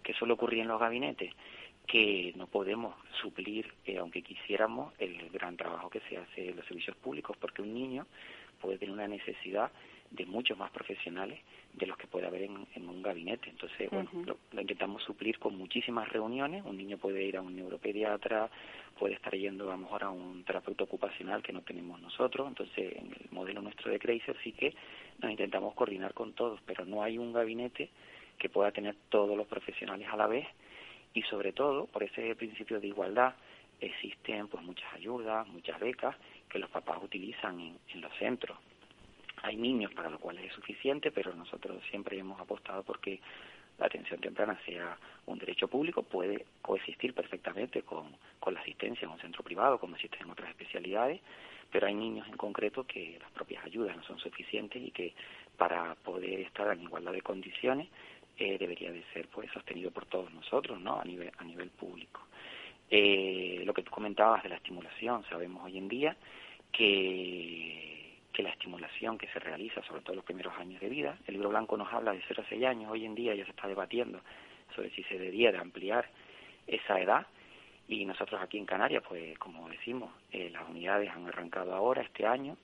¿Qué suele ocurrir en los gabinetes? Que no podemos suplir, eh, aunque quisiéramos, el gran trabajo que se hace en los servicios públicos, porque un niño puede tener una necesidad de muchos más profesionales de los que puede haber en, un gabinete. Entonces, bueno, lo, intentamos suplir con muchísimas reuniones. Un niño puede ir a un neuropediatra, puede estar yendo a lo mejor a un terapeuta ocupacional que no tenemos nosotros. Entonces, en el modelo nuestro de Cracer sí que nos intentamos coordinar con todos, pero no hay un gabinete que pueda tener todos los profesionales a la vez y sobre todo, por ese principio de igualdad, existen pues muchas ayudas, muchas becas que los papás utilizan en los centros hay niños para los cuales es suficiente, pero nosotros siempre hemos apostado porque la atención temprana sea un derecho público, puede coexistir perfectamente con, con la asistencia en un centro privado, como existen en otras especialidades, pero hay niños en concreto que las propias ayudas no son suficientes y que para poder estar en igualdad de condiciones eh, debería de ser pues sostenido por todos nosotros, ¿no? A nivel a nivel público. Eh, lo que tú comentabas de la estimulación, sabemos hoy en día que que la estimulación que se realiza, sobre todo en los primeros años de vida, el libro blanco nos habla de 0 a 6 años, hoy en día ya se está debatiendo sobre si se debiera ampliar esa edad y nosotros aquí en Canarias, pues como decimos, eh, las unidades han arrancado ahora, este año,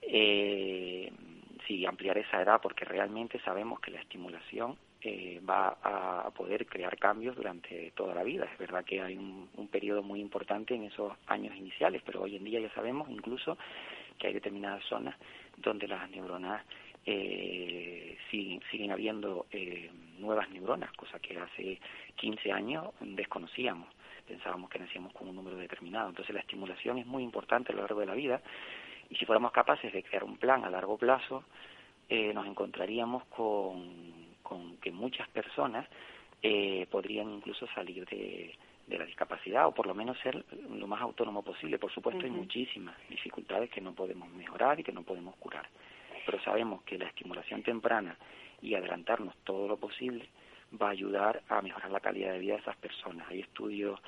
eh, sí, ampliar esa edad porque realmente sabemos que la estimulación eh, va a poder crear cambios durante toda la vida. Es verdad que hay un, un periodo muy importante en esos años iniciales, pero hoy en día ya sabemos incluso que hay determinadas zonas donde las neuronas eh, siguen, siguen habiendo eh, nuevas neuronas, cosa que hace 15 años desconocíamos, pensábamos que nacíamos con un número determinado. Entonces la estimulación es muy importante a lo largo de la vida y si fuéramos capaces de crear un plan a largo plazo, eh, nos encontraríamos con, con que muchas personas eh, podrían incluso salir de, de la discapacidad o por lo menos ser lo más autónomo posible. Por supuesto hay muchísimas dificultades que no podemos mejorar y que no podemos curar, pero sabemos que la estimulación temprana y adelantarnos todo lo posible va a ayudar a mejorar la calidad de vida de esas personas. Hay estudios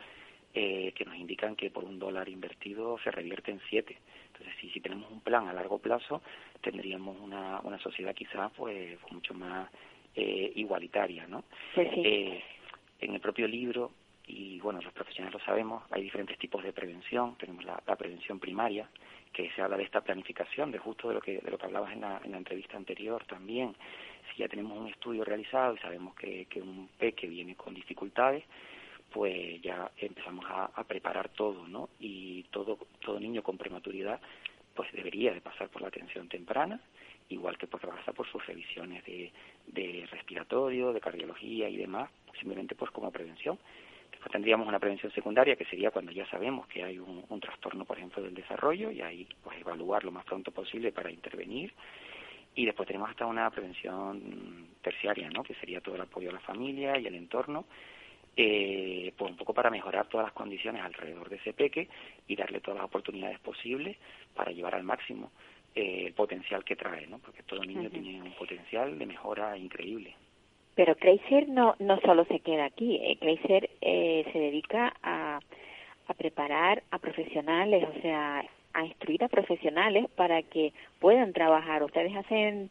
eh, que nos indican que por un dólar invertido se revierte en siete. Entonces, si, si tenemos un plan a largo plazo, tendríamos una, una sociedad quizás pues mucho más eh, igualitaria, ¿no? Eh, en el propio libro y bueno, los profesionales lo sabemos, hay diferentes tipos de prevención, tenemos la, prevención primaria, que se habla de esta planificación, de justo de lo que, de lo que hablabas en la, en la entrevista anterior también, si ya tenemos un estudio realizado y sabemos que, que un peque viene con dificultades, pues ya empezamos a, preparar todo, ¿no? Y todo, todo niño con prematuridad, pues debería de pasar por la atención temprana, igual que pues pasar por sus revisiones de, de respiratorio, de cardiología y demás, simplemente pues como prevención Después tendríamos una prevención secundaria, que sería cuando ya sabemos que hay un, un trastorno, por ejemplo, del desarrollo, y ahí pues evaluar lo más pronto posible para intervenir. Y después tenemos hasta una prevención terciaria, ¿no? que sería todo el apoyo a la familia y el entorno, eh, pues un poco para mejorar todas las condiciones alrededor de ese peque y darle todas las oportunidades posibles para llevar al máximo el potencial que trae, ¿no? Porque todo niño tiene un potencial de mejora increíble. Pero Kreiser no, no solo se queda aquí, eh, Kreiser eh, se dedica a, a preparar a profesionales, o sea, a instruir a profesionales para que puedan trabajar. Ustedes hacen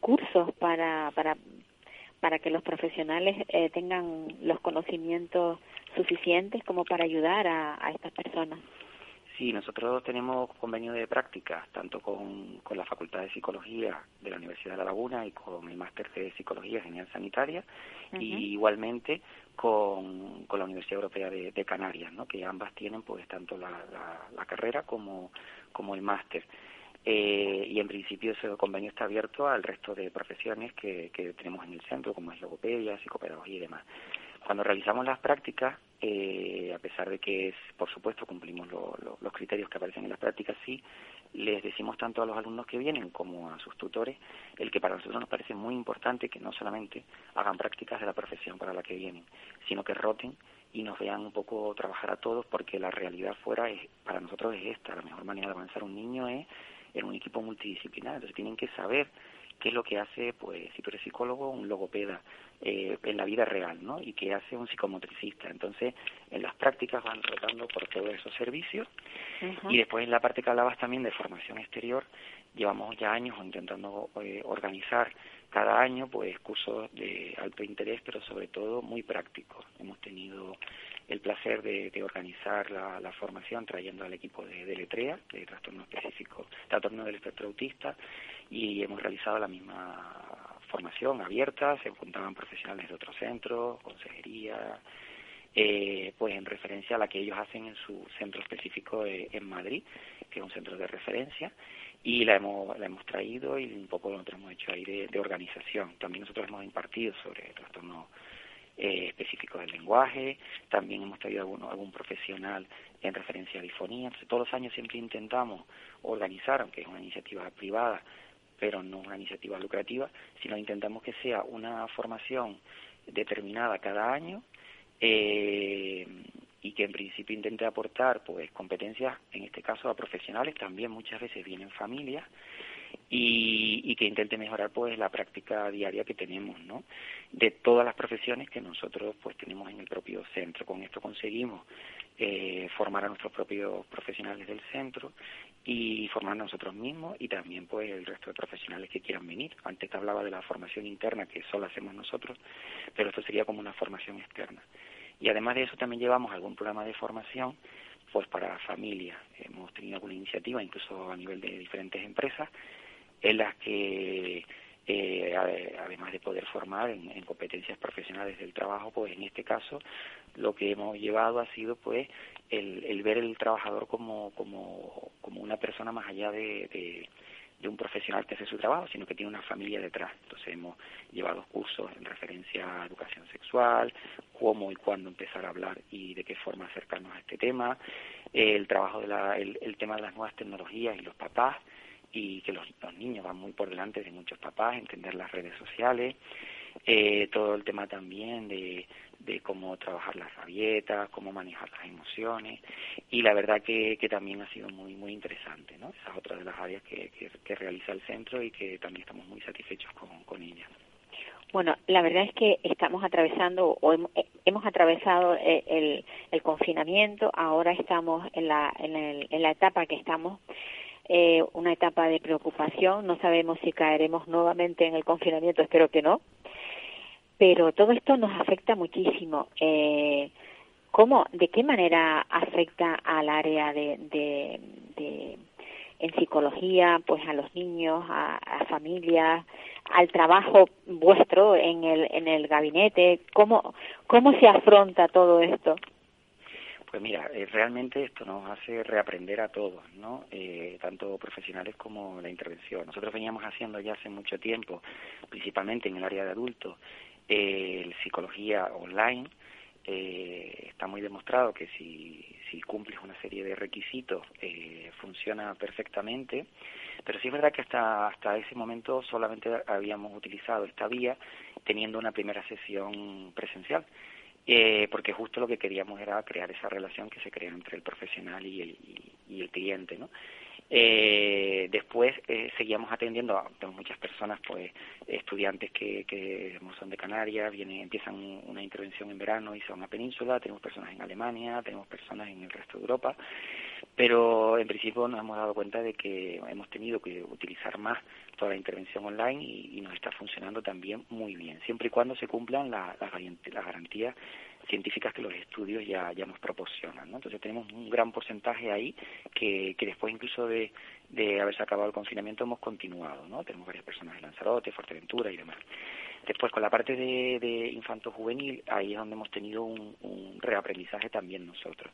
cursos para, para, para que los profesionales eh, tengan los conocimientos suficientes como para ayudar a, a estas personas. Sí, nosotros tenemos convenio de prácticas, tanto con, con la Facultad de Psicología de la Universidad de La Laguna y con el Máster de Psicología Genial Sanitaria, y igualmente con, con la Universidad Europea de, de, Canarias, ¿no? que ambas tienen pues tanto la, la, carrera como, como el máster. Eh, y en principio ese convenio está abierto al resto de profesiones que, que tenemos en el centro, como es logopedia, psicopedagogía y demás. Cuando realizamos las prácticas, eh, a pesar de que, es, por supuesto, cumplimos lo, lo, los criterios que aparecen en las prácticas, sí, les decimos tanto a los alumnos que vienen como a sus tutores el que para nosotros nos parece muy importante que no solamente hagan prácticas de la profesión para la que vienen, sino que roten y nos vean un poco trabajar a todos porque la realidad fuera es, para nosotros es esta, la mejor manera de avanzar un niño es en un equipo multidisciplinar, entonces tienen que saber qué es lo que hace, pues, si tú eres psicólogo, un logopeda eh, en la vida real, ¿no? Y qué hace un psicomotricista. Entonces, en las prácticas van rotando por todos esos servicios. Uh -huh. Y después, en la parte que hablabas también de formación exterior, llevamos ya años intentando eh, organizar cada año, pues, cursos de alto interés, pero sobre todo muy prácticos. Hemos tenido el placer de, de organizar la, la, formación trayendo al equipo de, de Letrea, de trastorno específico, trastorno del espectro autista, y hemos realizado la misma formación abierta, se juntaban profesionales de otros centros, consejería, eh, pues en referencia a la que ellos hacen en su centro específico de, en Madrid, que es un centro de referencia, y la hemos, la hemos traído y un poco nosotros hemos hecho ahí de, de organización. También nosotros hemos impartido sobre trastornos eh, específicos del lenguaje, también hemos traído algún, algún profesional en referencia a difonía. Entonces, todos los años siempre intentamos organizar, aunque es una iniciativa privada, pero no una iniciativa lucrativa, sino intentamos que sea una formación determinada cada año eh, y que en principio intente aportar pues competencias, en este caso a profesionales, también muchas veces vienen familias, y, y que intente mejorar pues la práctica diaria que tenemos, ¿no? De todas las profesiones que nosotros pues tenemos en el propio centro. Con esto conseguimos eh, formar a nuestros propios profesionales del centro y formar nosotros mismos y también pues el resto de profesionales que quieran venir. Antes te hablaba de la formación interna que solo hacemos nosotros, pero esto sería como una formación externa. Y además de eso también llevamos algún programa de formación pues para familias. Hemos tenido alguna iniciativa, incluso a nivel de diferentes empresas, en las que eh, además de poder formar en, en, competencias profesionales del trabajo, pues en este caso lo que hemos llevado ha sido pues el, el ver el trabajador como, como, como una persona más allá de, un profesional que hace su trabajo, sino que tiene una familia detrás. Entonces hemos llevado cursos en referencia a educación sexual, cómo y cuándo empezar a hablar y de qué forma acercarnos a este tema, el trabajo de la, el tema de las nuevas tecnologías y los papás, y que los, los, niños van muy por delante de muchos papás, entender las redes sociales, eh, todo el tema también de, de cómo trabajar las rabietas, cómo manejar las emociones y la verdad que, que también ha sido muy muy interesante, ¿no? Esa es otra de las áreas que, que, realiza el centro y que también estamos muy satisfechos con, con ella. Bueno, la verdad es que estamos atravesando o hemos, eh, hemos atravesado el, el, el, confinamiento, ahora estamos en la, en, el, en la etapa que estamos eh, una etapa de preocupación, no sabemos si caeremos nuevamente en el confinamiento, espero que no, pero todo esto nos afecta muchísimo. Eh, ¿Cómo, de qué manera afecta al área de, de, de en psicología, pues a los niños, a, a familias, al trabajo vuestro en el, en el gabinete? ¿Cómo, ¿Cómo se afronta todo esto? Pues mira, eh, realmente esto nos hace reaprender a todos, ¿no? Eh, tanto profesionales como la intervención. Nosotros veníamos haciendo ya hace mucho tiempo, principalmente en el área de adultos, eh, psicología online. Eh, está muy demostrado que si, si cumples una serie de requisitos eh, funciona perfectamente, pero sí es verdad que hasta, hasta ese momento solamente habíamos utilizado esta vía teniendo una primera sesión presencial eh, porque justo lo que queríamos era crear esa relación que se crea entre el profesional y el, y, y el cliente, ¿no? Eh, después eh, seguíamos atendiendo a tenemos muchas personas, pues estudiantes que, que son de Canarias, vienen, empiezan una intervención en verano y se van a Península, tenemos personas en Alemania, tenemos personas en el resto de Europa, pero en principio nos hemos dado cuenta de que hemos tenido que utilizar más toda la intervención online y, nos está funcionando también muy bien, siempre y cuando se cumplan las garantías científicas que los estudios ya, ya nos proporcionan. ¿no? Entonces tenemos un gran porcentaje ahí que, que después incluso de, de haberse acabado el confinamiento hemos continuado. ¿no? Tenemos varias personas en Lanzarote, Fuerteventura y demás. Después, con la parte de, de infanto-juvenil, ahí es donde hemos tenido un, un reaprendizaje también nosotros.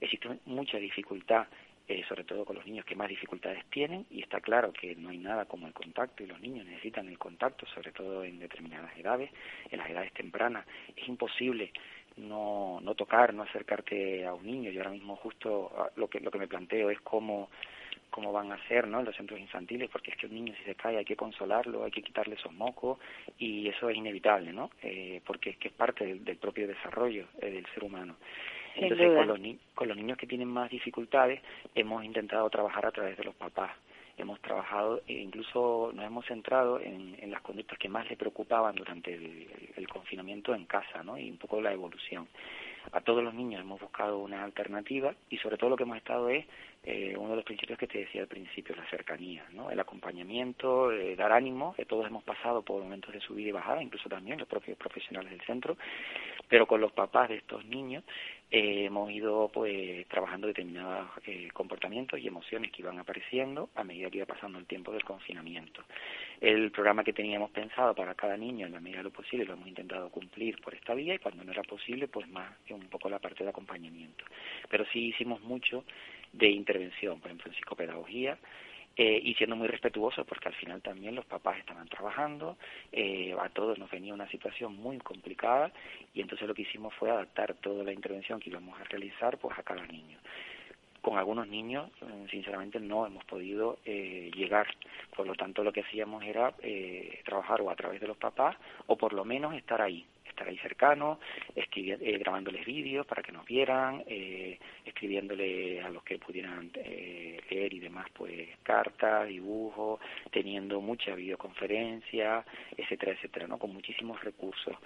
Existe mucha dificultad eh, sobre todo con los niños que más dificultades tienen, y está claro que no hay nada como el contacto, y los niños necesitan el contacto, sobre todo en determinadas edades, en las edades tempranas. Es imposible no, no tocar, no acercarte a un niño. Yo ahora mismo justo ah, lo que, lo que me planteo es cómo, cómo van a ser ¿no? en los centros infantiles, porque es que un niño si se cae hay que consolarlo, hay que quitarle esos mocos y eso es inevitable, ¿no? Eh, porque es que es parte del, propio desarrollo eh, del ser humano. Entonces, con los, con los niños que tienen más dificultades, hemos intentado trabajar a través de los papás. Hemos trabajado e incluso nos hemos centrado en, en las conductas que más le preocupaban durante el, confinamiento en casa, ¿no? Y un poco la evolución. A todos los niños hemos buscado una alternativa y sobre todo lo que hemos estado es eh, uno de los principios que te decía al principio, la cercanía, ¿no? el acompañamiento, eh, dar ánimo, que todos hemos pasado por momentos de subida y bajada, incluso también los propios profesionales del centro, pero con los papás de estos niños eh, hemos ido pues trabajando determinados eh, comportamientos y emociones que iban apareciendo a medida que iba pasando el tiempo del confinamiento. El programa que teníamos pensado para cada niño en la medida de lo posible lo hemos intentado cumplir por esta vía y cuando no era posible pues más un poco la parte de acompañamiento. Pero sí hicimos mucho de intervención, por ejemplo en psicopedagogía, eh, y siendo muy respetuosos porque al final también los papás estaban trabajando, eh, a todos nos venía una situación muy complicada y entonces lo que hicimos fue adaptar toda la intervención que íbamos a realizar pues a cada niño. Con algunos niños, eh, sinceramente, no hemos podido eh, llegar. Por lo tanto, lo que hacíamos era eh, trabajar o a través de los papás o por lo menos estar ahí, estar ahí cercano, eh, grabándoles vídeos para que nos vieran, eh, escribiéndole a los que pudieran eh, leer y demás, pues cartas, dibujos, teniendo mucha videoconferencia, etcétera, etcétera, ¿no? Con muchísimos recursos,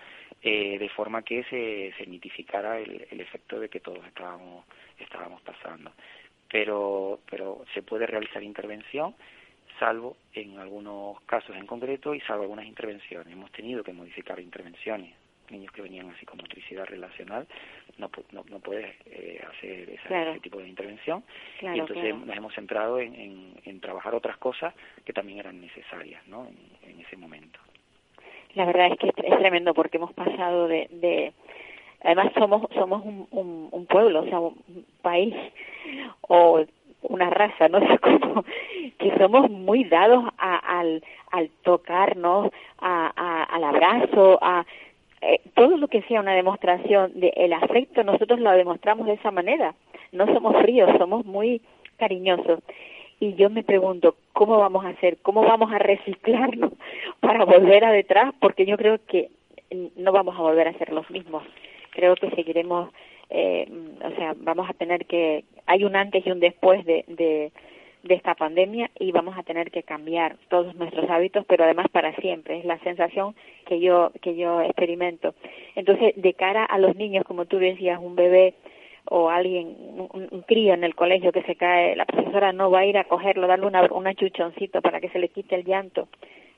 eh, de forma que se, se mitificara el, el efecto de que todos estábamos, estábamos pasando. Pero, pero se puede realizar intervención salvo en algunos casos en concreto y salvo algunas intervenciones. Hemos tenido que modificar intervenciones niños que venían así con motricidad relacional, no, no, no puedes eh, hacer ese tipo de intervención. y entonces nos hemos centrado en, en, trabajar otras cosas que también eran necesarias ¿no? en, ese momento. La verdad es que es tremendo porque hemos pasado de, de además somos somos un, un, un, pueblo, o sea, un país o una raza, no sé cómo, que somos muy dados a, al, al tocarnos, a, a, al abrazo, a eh, todo lo que sea una demostración del el afecto, nosotros lo demostramos de esa manera. No somos fríos, somos muy cariñosos. Y yo me pregunto, ¿cómo vamos a hacer? ¿Cómo vamos a reciclarnos para volver a detrás? Porque yo creo que no vamos a volver a ser los mismos. Creo que seguiremos, eh, o sea, vamos a tener que, hay un antes y un después de, de, de esta pandemia y vamos a tener que cambiar todos nuestros hábitos, pero además para siempre. Es la sensación que yo que yo experimento. Entonces, de cara a los niños, como tú decías, un bebé o alguien, un, crío en el colegio que se cae, la profesora no va a ir a cogerlo, darle una, una chuchoncito para que se le quite el llanto.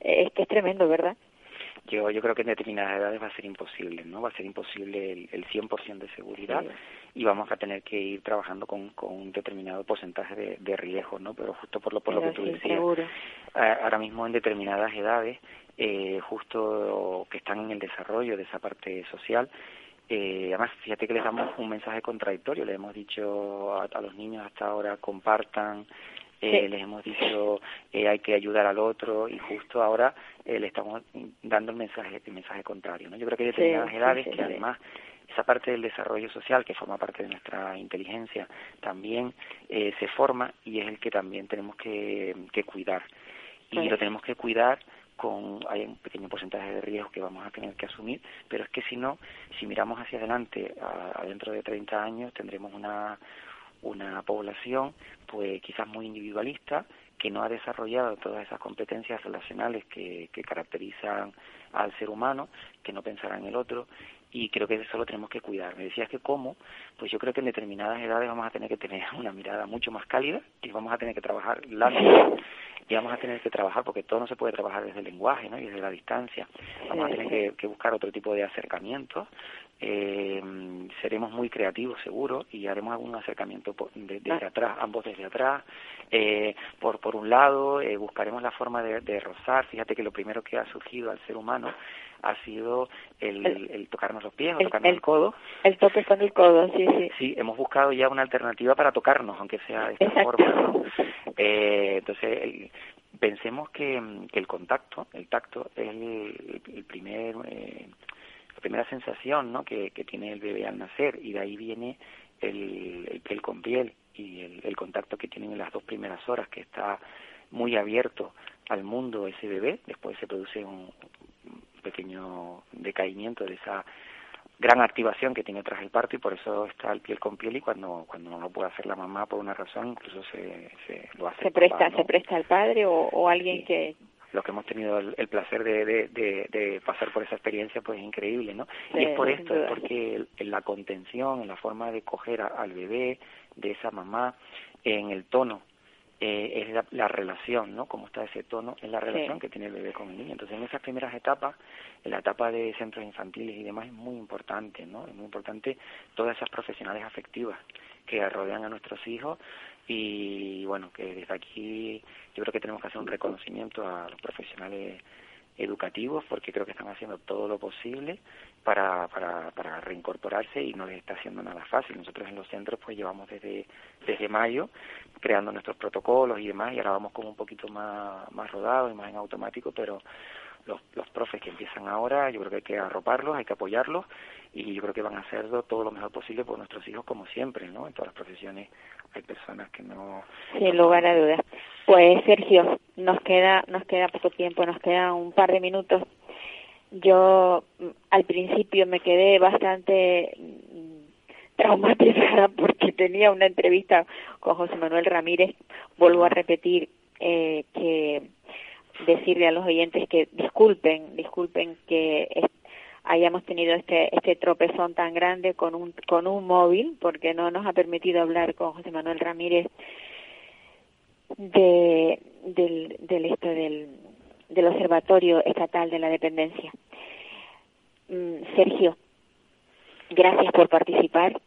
Eh, es que es tremendo, ¿verdad? Yo, yo creo que en determinadas edades va a ser imposible, ¿no? Va a ser imposible el, el 100% de seguridad y vamos a tener que ir trabajando con, con un determinado porcentaje de, de riesgo, ¿no? Pero justo por lo, por lo que tú decías, ahora mismo en determinadas edades, eh, justo que están en el desarrollo de esa parte social, eh, además, fíjate que les damos un mensaje contradictorio, le hemos dicho a, a los niños hasta ahora compartan, eh, les hemos dicho eh, hay que ayudar al otro y justo ahora eh, le estamos dando el mensaje el mensaje contrario no yo creo que hay determinadas edades que además esa parte del desarrollo social que forma parte de nuestra inteligencia también eh, se forma y es el que también tenemos que, que cuidar. Y lo tenemos que cuidar con hay un pequeño porcentaje de riesgo que vamos a tener que asumir, pero es que si no, si miramos hacia adelante, a, a dentro de 30 años, tendremos una una población pues quizás muy individualista que no ha desarrollado todas esas competencias relacionales que, que caracterizan al ser humano, que no pensará en el otro y creo que eso lo tenemos que cuidar. Me decías que cómo, pues yo creo que en determinadas edades vamos a tener que tener una mirada mucho más cálida y vamos a tener que trabajar la mirada y vamos a tener que trabajar porque todo no se puede trabajar desde el lenguaje ¿no? y desde la distancia. Vamos a tener que, que buscar otro tipo de acercamientos eh, seremos muy creativos seguro y haremos algún acercamiento desde ah. atrás, ambos desde atrás. Eh, por, por un lado, eh, buscaremos la forma de, de, rozar. Fíjate que lo primero que ha surgido al ser humano ha sido el, el, tocarnos los pies o tocarnos el, codo. El toque con el codo, sí, sí. Sí, hemos buscado ya una alternativa para tocarnos, aunque sea de esta forma. Eh, entonces, pensemos que, que, el contacto, el tacto, es el, primer eh, primera sensación ¿no? que, que tiene el bebé al nacer y de ahí viene el, el piel con piel y el, el contacto que tienen en las dos primeras horas que está muy abierto al mundo ese bebé, después se produce un pequeño decaimiento de esa gran activación que tiene tras el parto y por eso está el piel con piel y cuando cuando no lo puede hacer la mamá por una razón incluso se, se lo hace se presta se presta al padre o, o alguien que los que hemos tenido el, placer de, de, de, pasar por esa experiencia, pues es increíble, ¿no? y es por esto, es porque en la contención, en la forma de coger al bebé, de esa mamá, en el tono, eh, es la, relación, ¿no? Cómo está ese tono, es la relación que tiene el bebé con el niño. Entonces, en esas primeras etapas, en la etapa de centros infantiles y demás, es muy importante, ¿no? Es muy importante todas esas profesionales afectivas que rodean a nuestros hijos y bueno, que desde aquí yo creo que tenemos que hacer un reconocimiento a los profesionales educativos porque creo que están haciendo todo lo posible para, para, para reincorporarse y no les está haciendo nada fácil. Nosotros en los centros pues llevamos desde, desde mayo creando nuestros protocolos y demás y ahora vamos como un poquito más, más rodados y más en automático, pero los, los profes que empiezan ahora, yo creo que hay que arroparlos, hay que apoyarlos y yo creo que van a hacerlo todo lo mejor posible por nuestros hijos como siempre, ¿no? En todas las profesiones hay personas que no... Sin lugar a dudas. Pues Sergio, nos queda, nos queda poco tiempo, nos queda un par de minutos. Yo mm, al principio me quedé bastante mm, traumatizada porque tenía una entrevista con José Manuel Ramírez. Vuelvo a repetir eh, que decirle a los oyentes que disculpen, disculpen que hayamos tenido este este tropezón tan grande con un con un móvil porque no nos ha permitido hablar con José Manuel Ramírez de del del del observatorio estatal de la dependencia. Mm, Sergio gracias por participar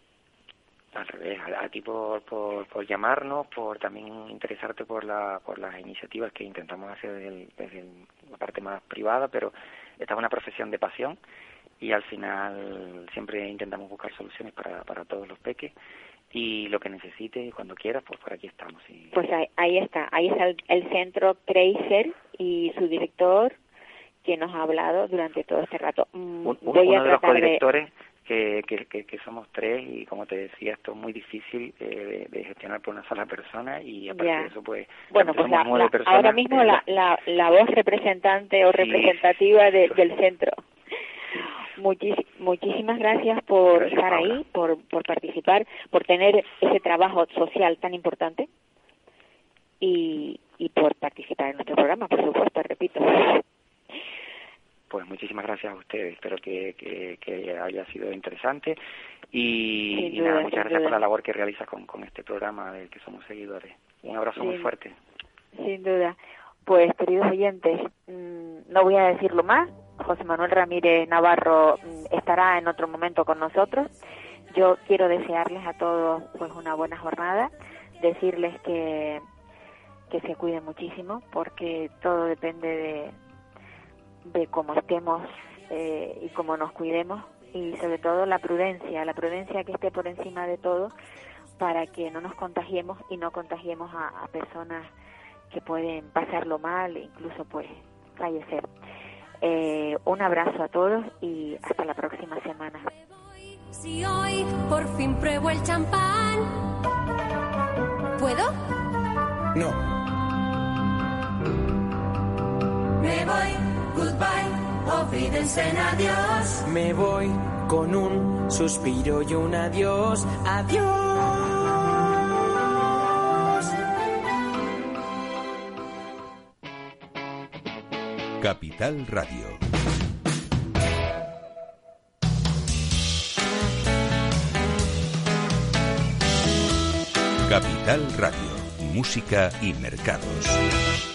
al revés, a, ti por, por, por, llamarnos, por también interesarte por, la, por las iniciativas que intentamos hacer desde, desde la parte más privada, pero esta es una profesión de pasión y al final siempre intentamos buscar soluciones para, para todos los peques y lo que necesites cuando quieras, pues por aquí estamos. Y... Pues ahí, está, ahí está el, centro Tracer y su director que nos ha hablado durante todo este rato. Mm, voy uno a de los codirectores que, que, que, somos tres y como te decía esto es muy difícil eh, de, gestionar por una sola persona y aparte de eso pues bueno pues ahora mismo la, la, la, voz representante o representativa del centro. Muchísimas gracias por estar ahí por, por participar por tener ese trabajo social tan importante y, y por participar en nuestro programa por supuesto repito pues muchísimas gracias a ustedes. Espero que, que, haya sido interesante y, nada, muchas gracias por la labor que realizas con, con este programa del que somos seguidores. Un abrazo muy fuerte. Sin duda. Pues, queridos oyentes, mm, no voy a decirlo más. José Manuel Ramírez Navarro mm, estará en otro momento con nosotros. Yo quiero desearles a todos pues una buena jornada, decirles que que se cuiden muchísimo porque todo depende de, de cómo estemos eh, y cómo nos cuidemos y sobre todo la prudencia, la prudencia que esté por encima de todo para que no nos contagiemos y no contagiemos a, personas que pueden pasarlo mal e incluso pues fallecer. Eh, un abrazo a todos y hasta la próxima semana. Si hoy por fin pruebo el champán, ¿puedo? No. Me voy olvídense en adiós. Me voy con un suspiro y un adiós, adiós. Capital Radio. Capital Radio, música y mercados.